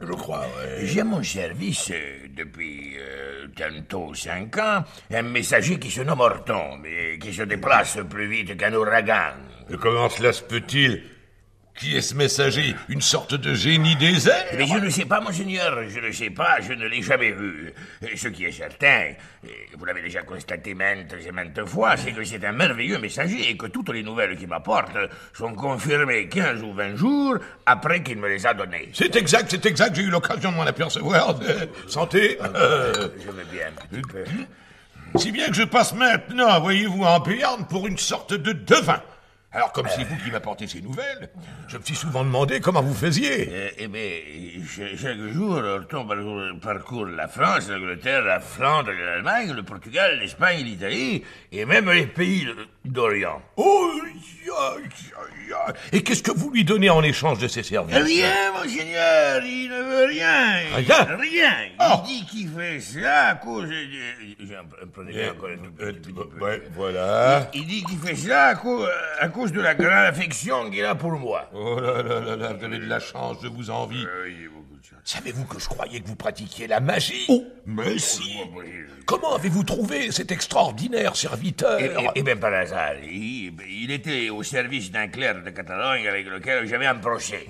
Je crois, oui. J'ai à mon service, euh, depuis euh, tantôt cinq ans, un messager qui se nomme Horton, mais qui se déplace plus vite qu'un ouragan. Et comment cela se peut-il Qui est ce messager? Une sorte de génie des airs? Mais je ne sais pas, monseigneur, je ne sais pas, je ne l'ai jamais vu. Ce qui est certain, vous l'avez déjà constaté maintes et maintes fois, c'est que c'est un merveilleux messager et que toutes les nouvelles qu'il m'apporte sont confirmées 15 ou 20 jours après qu'il me les a données. C'est exact, c'est exact, j'ai eu l'occasion de m'en apercevoir. Euh, Santé euh, Je veux bien un petit peu. Si bien que je passe maintenant, voyez-vous, en Béarn pour une sorte de devin. Alors, comme c'est vous qui m'apportez ces nouvelles, je me suis souvent demandé comment vous faisiez. Euh, eh bien, cha- chaque jour, parcourt, parcourt la France, l'Angleterre, la Flandre, l'Allemagne, le Portugal, l'Espagne, l'Italie, et même les pays d'Orient. Oh. Et qu'est-ce que vous lui donnez en échange de ces services Rien, monseigneur, il ne veut rien. Rien Rien. Il Oh. dit qu'il fait ça à cause de... Bien encore un tout petit, peu. Ouais, voilà. Il dit qu'il fait ça à cause, à cause de la grande affection qu'il a pour moi. Oh là là là là, vous avez de la chance, je vous envie. Savez-vous que je croyais que vous pratiquiez la magie Oh, mais si Comment avez-vous trouvé cet extraordinaire serviteur Eh, eh- eh bien, par hasard, il, il était au service d'un clerc de Catalogne avec lequel j'avais un procès.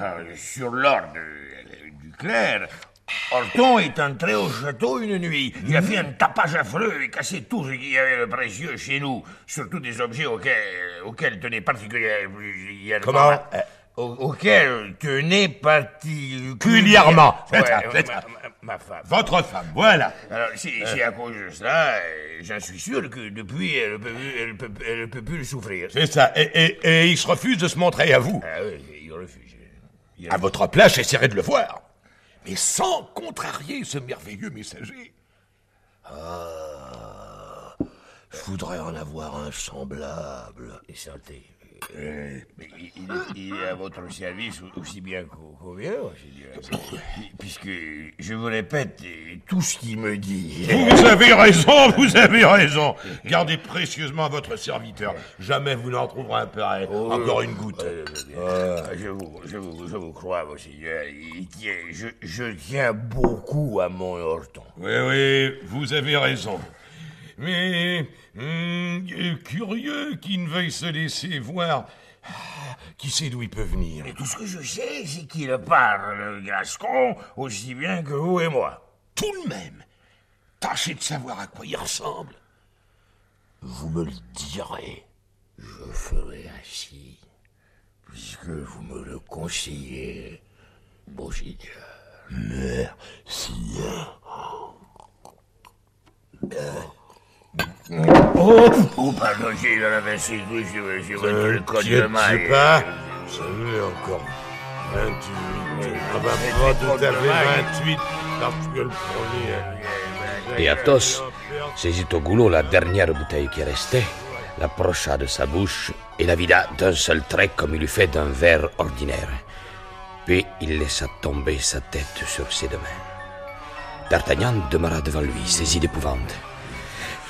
Alors, sur l'ordre du clerc, Horton est entré au château une nuit. Il a fait un tapage affreux et cassé tout ce qu'il y avait de précieux chez nous, surtout des objets auxquels, auxquels tenait particulièrement. Comment au- auquel tenait Particulièrement. Ouais, ma, femme. Votre femme, voilà. Alors, si, si à cause de cela, euh, j'en suis sûr que depuis, elle ne peut, elle peut, elle peut plus le souffrir. C'est ça. Et, et- et il se refuse de se montrer à vous. Ah oui, il refuse. À votre place, j'essaierai de le voir. Mais sans contrarier ce merveilleux messager. Ah, je voudrais en avoir un semblable. Et santé. Euh, mais il, il est, il est à votre service aussi bien qu'au mien. Puisque, je vous répète, euh, tout ce qu'il me dit. Vous avez raison, vous avez raison. Gardez précieusement votre serviteur. Jamais vous n'en trouverez un pareil. Encore une goutte. Ah, je, vous, je, vous, je vous crois, monseigneur. Je, je tiens beaucoup à mon Horton. Oui, oui, vous avez raison. Mais hum, euh, curieux qu'il ne veuille se laisser voir. Ah, Qui sait d'où il peut venir? Mais tout ce que je sais, c'est qu'il parle gascon aussi bien que vous et moi. Tout de même, tâchez de savoir à quoi il ressemble. Vous me le direz. Je ferai ainsi, puisque vous me le conseillez, monseigneur. Merci. Oh, pardon, j'ai dans la vessie, oui, je, je vois le code de maille. pas, vous savez encore 28. Ah bah, pas tout à fait 28, parce que le premier... Et Athos saisit au goulot la dernière bouteille qui restait, l'approcha de sa bouche et la vida d'un seul trait comme il eût fait d'un verre ordinaire. Puis il laissa tomber sa tête sur ses deux mains. D'Artagnan demeura devant lui, saisi d'épouvante.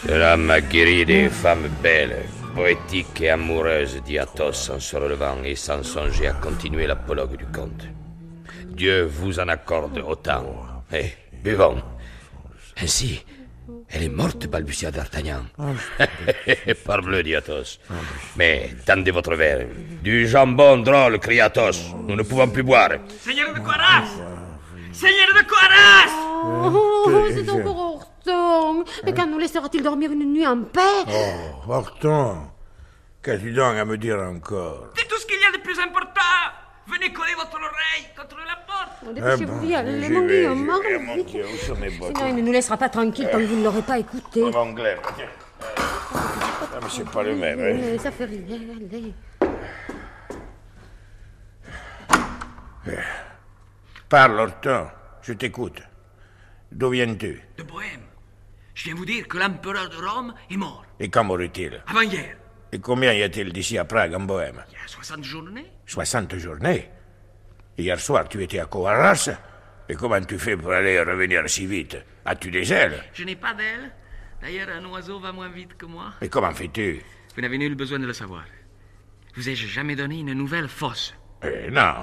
Cela m'a guéri des femmes belles, poétiques et amoureuses, dit Athos en se relevant et sans songer à continuer l'apologue du comte. Dieu vous en accorde autant. Eh, buvons. Ainsi, elle est morte, balbutia D'Artagnan. *laughs* Parbleu, dit Athos. Mais tendez votre verre. Du jambon drôle, cria Athos. Nous ne pouvons plus boire. Seigneur de Coaras Seigneur de Coaras Oh, c'est encore Horton. Mais quand nous laissera-t-il dormir une nuit en paix? Oh, Horton, qu'as-tu donc à me dire encore? C'est tout ce qu'il y a de plus important Venez coller votre oreille contre la porte Dépêchez-vous, Ah allez, mon Guillaume, mon. Dieu, où sont mes bottes? Sinon, il ne nous laissera pas tranquille tant que vous ne l'aurez pas écouté. Mon anglais, tiens. Ah, mais c'est pas le même, hein. Ça fait rien, allez. Parle, Horton, je t'écoute. D'où viens-tu? De Bohème. Je viens vous dire que l'empereur de Rome est mort, Et quand mourut-il avant-hier. Et combien y a-t-il d'ici à Prague, en Bohème Il y a 60 journées. 60 journées. Hier soir, tu étais à Coarras. Et comment tu fais pour aller et revenir si vite? As-tu des ailes? Je n'ai pas d'aile. D'ailleurs, un oiseau va moins vite que moi. Et comment fais-tu? Vous n'avez nul besoin de le savoir. Vous ai-je jamais donné une nouvelle fausse Eh non.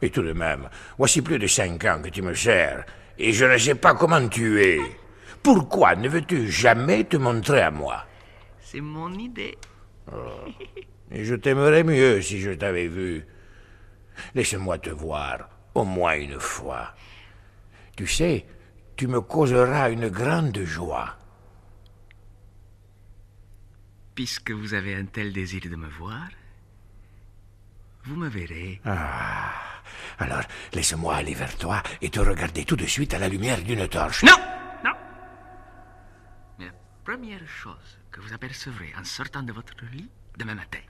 Et tout de même, voici plus de cinq ans que tu me sers. Et je ne sais pas comment tu es. Pourquoi ne veux-tu jamais te montrer à moi? C'est mon idée. Et je t'aimerais mieux si je t'avais vu. Laisse-moi te voir, au moins une fois. Tu sais, tu me causeras une grande joie. Puisque vous avez un tel désir de me voir, vous me verrez. Ah. Alors, laisse-moi aller vers toi et te regarder tout de suite à la lumière d'une torche. Non première chose que vous apercevrez en sortant de votre lit demain matin,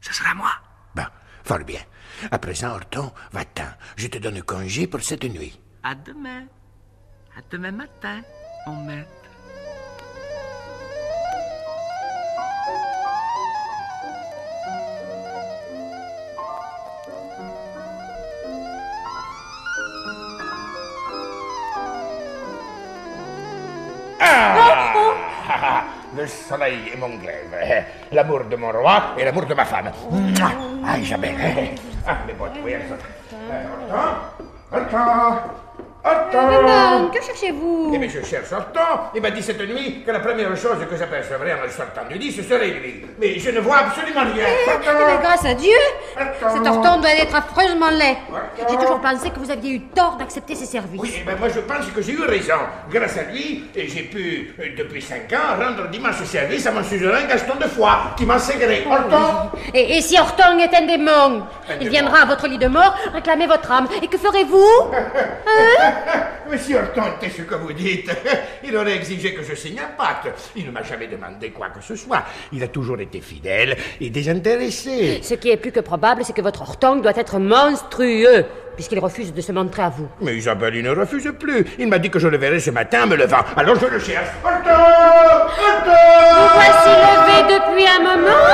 ce sera moi. Bon, fort bien. À présent, Horton, va-t'en. Je te donne congé pour cette nuit. À demain. À demain matin, mon maître. Le soleil est mon glaive. L'amour de mon roi et l'amour de ma femme. Ah, Isabelle. Ah, mes bottes, oui, elles sont... Horton Raymond, que cherchez-vous Eh bien, je cherche Horton. Il m'a dit cette nuit que la première chose que j'apercevrais en le sortant du lit, ce serait lui. Mais je ne vois absolument rien. Eh, mais grâce à Dieu, cet Horton doit être affreusement laid. J'ai toujours pensé que vous aviez eu tort d'accepter ses services. Oui, ben moi je pense que j'ai eu raison. Grâce à lui, j'ai pu, euh, depuis cinq ans, rendre d'immenses services à mon suzerain Gaston de Foix, qui m'a ségré. Horton Et, et si Horton est un démon, il viendra à votre lit de mort réclamer votre âme. Et que ferez-vous *laughs* Hein Mais si Horton était ce que vous dites, il aurait exigé que je signe un pacte. Il ne m'a jamais demandé quoi que ce soit. Il a toujours été fidèle et désintéressé. Ce qui est plus que probable, c'est que votre Horton doit être monstrueux, puisqu'il refuse de se montrer à vous. Mais Isabelle, il ne refuse plus. Il m'a dit que je le verrais ce matin me levant. Alors je le cherche. Horton Vous voici levé depuis un moment,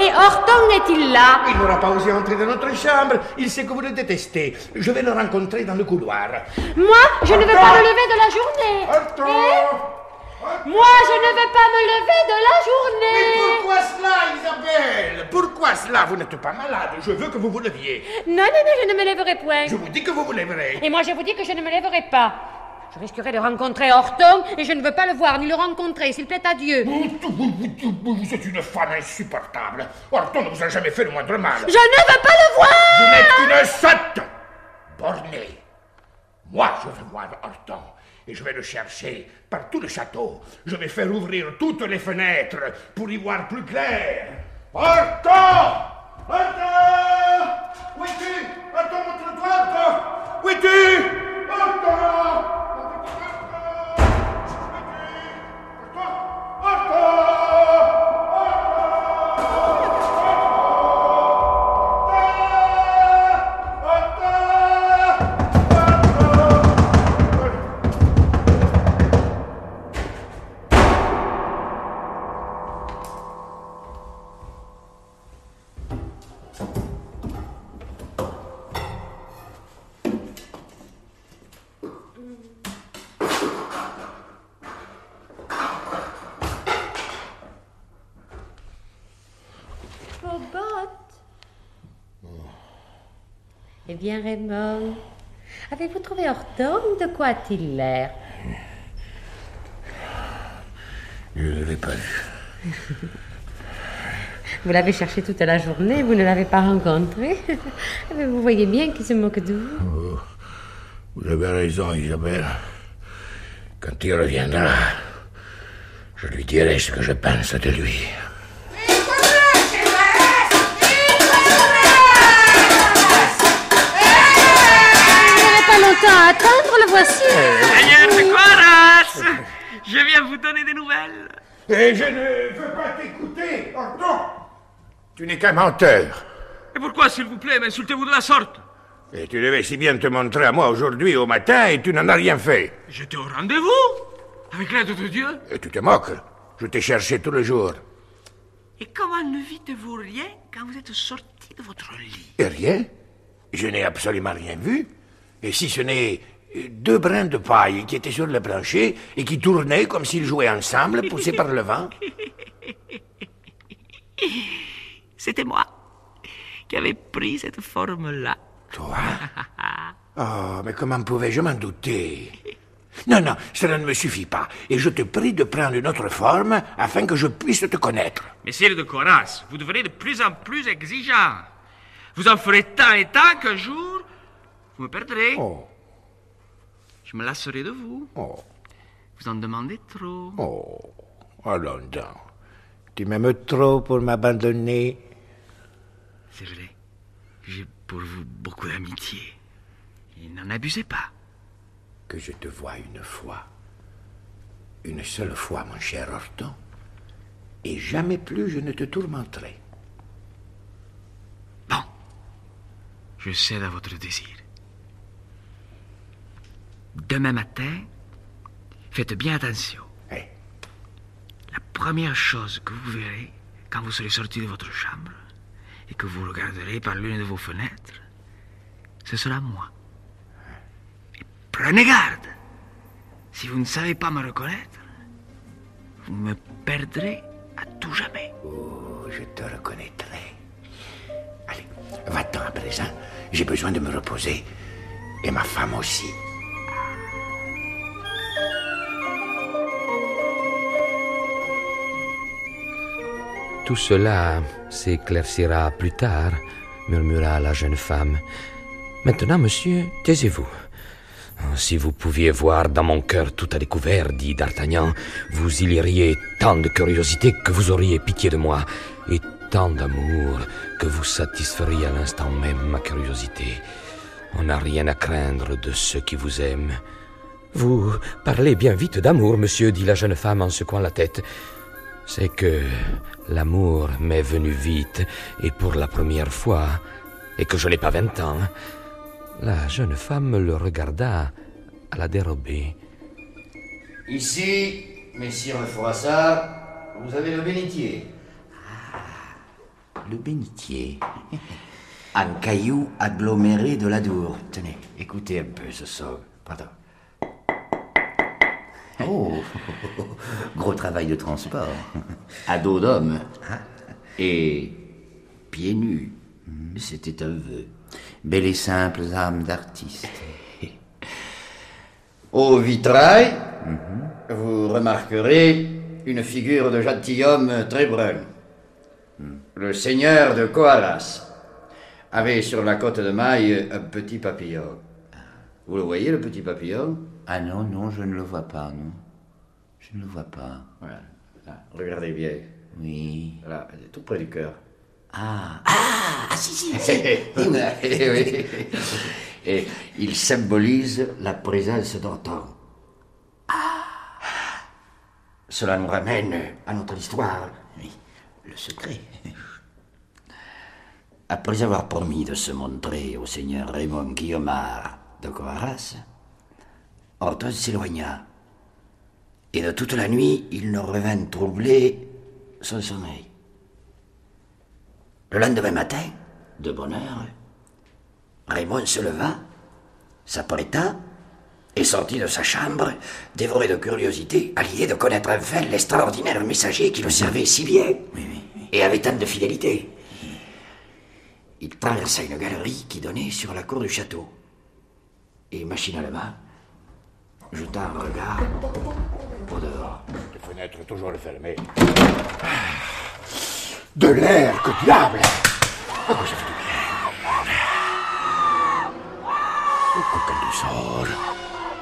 et Horton est-il là? Il n'aura pas osé entrer dans notre chambre. Il sait que vous le détestez. Je vais le rencontrer dans le couloir. Moi, je ne veux pas me lever de la journée. Eh? Moi, je ne veux pas me lever de la journée. Pourquoi cela, Isabelle? Pourquoi cela? Vous n'êtes pas malade. Je veux que vous vous leviez. Non, non, non, je ne me lèverai point. Je vous dis que vous vous lèverez. Et moi, je vous dis que je ne me lèverai pas. Je risquerai de rencontrer Horton et je ne veux pas le voir ni le rencontrer, s'il plaît à Dieu. Vous êtes une femme insupportable. Horton ne vous a jamais fait le moindre mal. Je ne veux pas le voir Vous n'êtes qu'une sotte bornée. Moi, je veux voir Horton. Et je vais le chercher par tout le château. Je vais faire ouvrir toutes les fenêtres pour y voir plus clair. Horton Horton bien, Raymond, avez-vous trouvé Horton De quoi a-t-il l'air? Je ne l'ai pas vu. Vous l'avez cherché toute la journée, vous ne l'avez pas rencontré. Mais vous voyez bien qu'il se moque de vous. Oh, vous avez raison, Isabelle. Quand il reviendra, je lui dirai ce que je pense de lui. À attendre, le voici. Seigneur de Coras, je viens vous donner des nouvelles. Et je ne veux pas t'écouter, Horton Tu n'es qu'un menteur. Et pourquoi, s'il vous plaît, m'insultez-vous de la sorte? Et tu devais si bien te montrer à moi aujourd'hui au matin et tu n'en as rien fait. J'étais au rendez-vous, avec l'aide de Dieu. Et tu te moques. Je t'ai cherché tout le jour. Et comment ne vîtes-vous rien quand vous êtes sorti de votre lit? Et rien? Je n'ai absolument rien vu. Et si ce n'est deux brins de paille qui étaient sur le plancher et qui tournaient comme s'ils jouaient ensemble, poussés par le vent. *laughs* C'était moi qui avais pris cette forme-là. Toi? Oh, *laughs* mais comment pouvais-je m'en douter? Non, non, cela ne me suffit pas. Et je te prie de prendre une autre forme afin que je puisse te connaître. Messire de Coras, vous devenez de plus en plus exigeant. Vous en ferez tant et tant qu'un jour, vous me perdrez. Oh. Je me lasserai de vous. Oh. Vous en demandez trop. Oh, allons donc. Tu m'aimes trop pour m'abandonner. C'est vrai. J'ai pour vous beaucoup d'amitié. Et n'en abusez pas. Que je te vois une fois. Une seule fois, mon cher Horton. Et jamais plus je ne te tourmenterai. Je cède à votre désir. Demain matin, faites bien attention. La première chose que vous verrez quand vous serez sorti de votre chambre et que vous regarderez par l'une de vos fenêtres, ce sera moi. Et prenez garde. Si vous ne savez pas me reconnaître, vous me perdrez à tout jamais. Oh, je te reconnaîtrai. Allez, va-t'en à présent. J'ai besoin de me reposer. Et ma femme aussi. Tout cela s'éclaircira plus tard, murmura la jeune femme. Maintenant, monsieur, taisez-vous. Si vous pouviez voir dans mon cœur tout à découvert, dit D'Artagnan, vous y liriez tant de curiosité que vous auriez pitié de moi, et tant d'amour que vous satisferiez à l'instant même ma curiosité. On n'a rien à craindre de ceux qui vous aiment. Vous parlez bien vite d'amour, monsieur, dit la jeune femme en secouant la tête. C'est que l'amour m'est venu vite, et pour la première fois, et que je n'ai pas vingt ans. La jeune femme le regarda à la dérobée. Ici, messire Froissart, vous avez le bénitier. Le bénitier. *laughs* Un caillou aggloméré de l'Adour. Tenez, écoutez un peu ce son. Pardon. Oh, gros travail de transport. À dos d'homme. Et pieds nus. C'était un vœu. Belle et simple âme d'artiste. *laughs* Au vitrail, vous remarquerez une figure de gentilhomme très brun. Le seigneur de Coalas avait sur la côte de maille un petit papillon. Vous le voyez, le petit papillon? Ah non, non, je ne le vois pas, non. Je ne le vois pas. Voilà. Là, regardez bien. Oui. Là, tout près du cœur. Ah, ah, ah, si, si, si. *laughs* Oui. Et il symbolise la présence d'Orton. Cela nous ramène à notre histoire. Oui, le secret. Après avoir promis de se montrer au seigneur Raymond Guillaumard de Coaras, Orton s'éloigna. Et de toute la nuit, il ne revint troubler son sommeil. Le lendemain matin, de bonne heure, Raymond se leva, s'apprêta et sortit de sa chambre, dévoré de curiosité, à l'idée de connaître enfin l'extraordinaire messager qui le servait si bien et avait tant de fidélité. Il traversa une galerie qui donnait sur la cour du château et machinalement jeta un regard au dehors. Les fenêtres toujours fermées. De l'air, que diable que ça fait du bien. Oh, coquin du sort.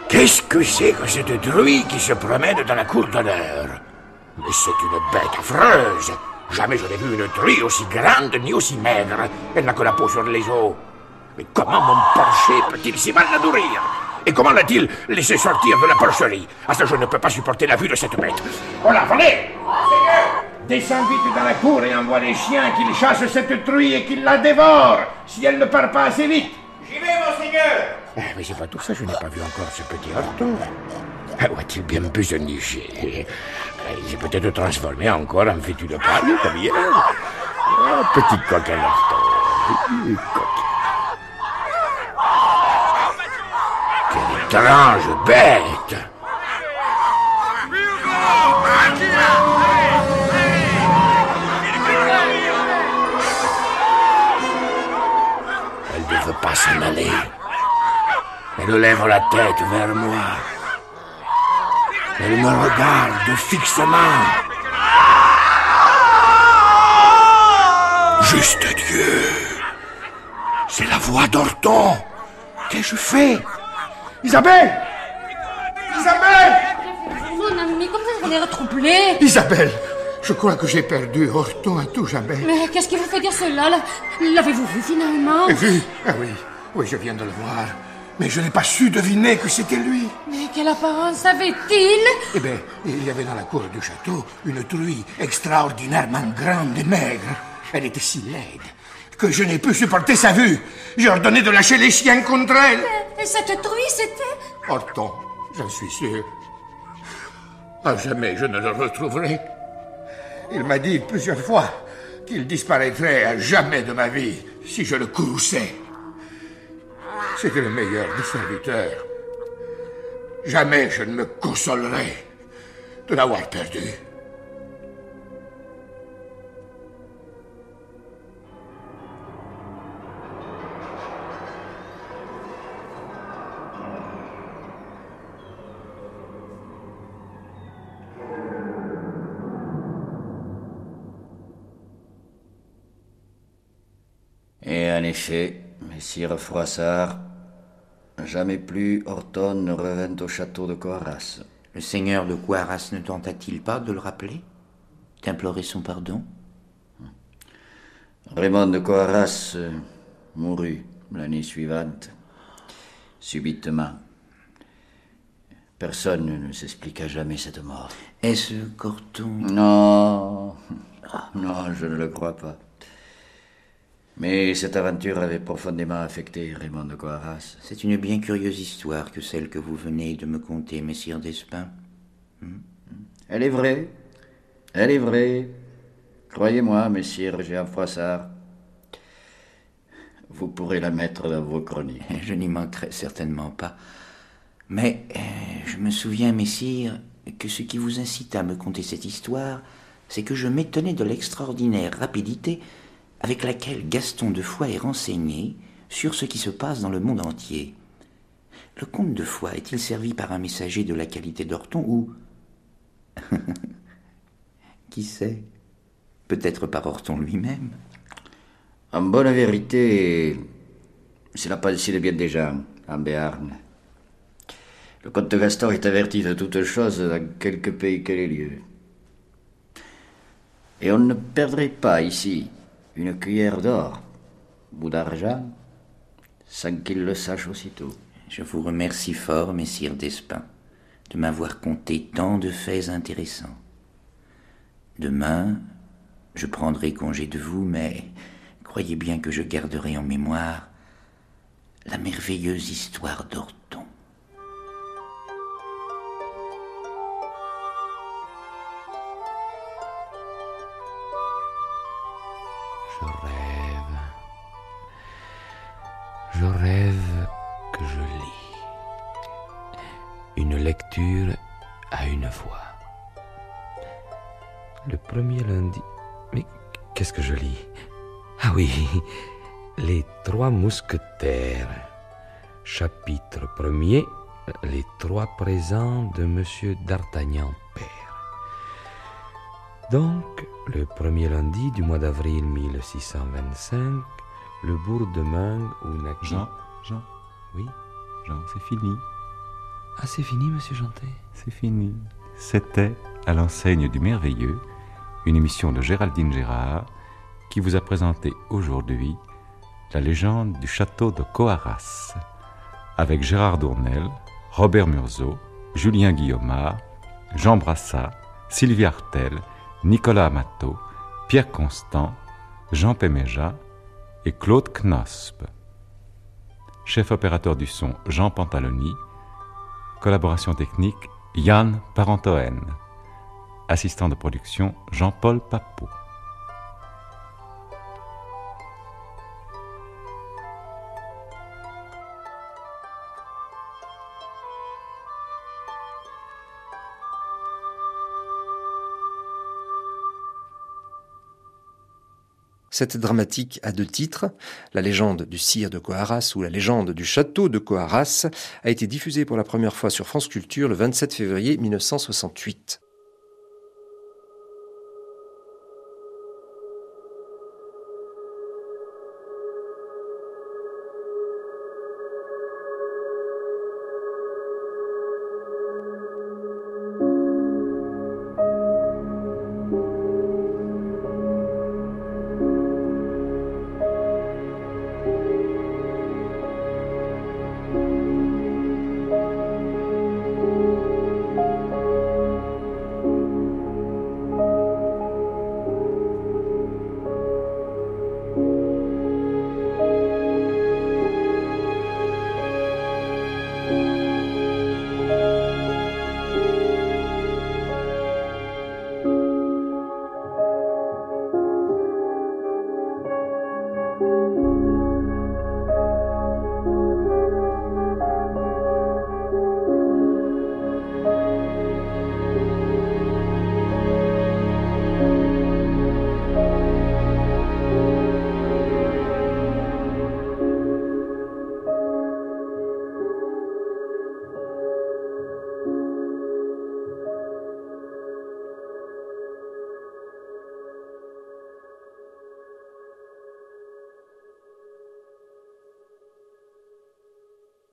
Qu'est-ce que c'est que cette druie qui se promène dans la cour d'honneur Mais c'est une bête affreuse. Jamais je n'ai vu une truie aussi grande ni aussi maigre. Elle n'a que la peau sur les os. Mais comment mon porcher peut-il si mal la nourrir? Et comment l'a-t-il laissé sortir de la porcherie Ah ça, je ne peux pas supporter la vue de cette bête. Oh là, venez Descends vite dans la cour et envoie les chiens qu'ils chassent cette truie et qu'ils la dévorent, si elle ne part pas assez vite. J'y vais, monseigneur Ah, Mais c'est pas tout ça, je n'ai pas vu encore ce petit Arthur. Ah, Où a-t-il bien besogniché Ah, Il s'est peut-être transformé encore en fétu de paille, comme hier. Ah, petit. Petit coquin. Quelle étrange bête Elle ne veut pas s'en aller. Elle lève la tête vers moi. Elle me regarde fixement. Juste Dieu. C'est la voix d'Orton. Qu'ai-je je fait? Isabelle Isabelle Mon ami, comme ça, êtes retroublé. Isabelle Je crois que j'ai perdu Orton à tout jamais. Mais qu'est-ce qui vous fait dire cela? L'avez-vous vu finalement? Vu Ah oui, oui, je viens de le voir. Mais je n'ai pas su deviner que c'était lui. Mais quelle apparence avait-il? Eh bien, il y avait dans la cour du château une truie extraordinairement grande et maigre. Elle était si laide que je n'ai pu supporter sa vue. J'ai ordonné de lâcher les chiens contre elle. Et cette truie, c'était... Orton, j'en suis sûr. À jamais je ne le retrouverai. Il m'a dit plusieurs fois qu'il disparaîtrait à jamais de ma vie si je le courrouçais. C'était le meilleur des serviteurs. Jamais je ne me consolerai de l'avoir perdu. En effet, messire Froissart, jamais plus Horton ne revint au château de Coarras. Le seigneur de Coarras ne tenta-t-il pas de le rappeler D'implorer son pardon? Raymond de Coarras euh, mourut l'année suivante, subitement. Personne ne s'expliqua jamais cette mort. Est-ce Corton? Non, non, je ne le crois pas. Mais cette aventure avait profondément affecté Raymond de Coarras. C'est une bien curieuse histoire que celle que vous venez de me conter, messire Despins. Hmm? Elle est vraie. Elle est vraie. Croyez-moi, messire Jean Froissart. Vous pourrez la mettre dans vos chroniques. *laughs* Je n'y manquerai certainement pas. Mais euh, je me souviens, messire, que ce qui vous incita à me conter cette histoire, c'est que je m'étonnais de l'extraordinaire rapidité avec laquelle Gaston de Foix est renseigné sur ce qui se passe dans le monde entier. Le comte de Foix est-il servi par un messager de la qualité d'Orton ou... *laughs* qui sait? Peut-être par Orton lui-même. En bonne vérité, c'est la pensée de bien gens, en Béarn. Le comte Gaston est averti de toutes choses dans quelque pays que les lieux. Et on ne perdrait pas ici une cuillère d'or ou d'argent sans qu'il le sache aussitôt. Je vous remercie fort, messire Despins, de m'avoir conté tant de faits intéressants. Demain, je prendrai congé de vous, mais croyez bien que je garderai en mémoire la merveilleuse histoire d'Orton. Mousquetaires. Chapitre premier. Les trois présents de Monsieur d'Artagnan père. Donc, le premier lundi du mois d'avril 1625, le bourg de Meung où naquit... Jean, Jean. Oui Jean, c'est fini. Ah, c'est fini, monsieur Jantet? C'est fini. C'était à l'enseigne du merveilleux, une émission de Géraldine Gérard qui vous a présenté aujourd'hui la légende du château de Coarras avec Gérard Dournel, Robert Murzeau, Julien Guillaumard, Jean Brassat, Sylvie Artel, Nicolas Amato, Pierre Constant, Jean Péméja et Claude Knosp. Chef opérateur du son Jean Pantaloni. Collaboration technique Yann Parentoen. Assistant de production Jean-Paul Papot. Cette dramatique a deux titres. La légende du sire de Coarras ou la légende du château de Coarras a été diffusée pour la première fois sur France Culture le 27 février 1968.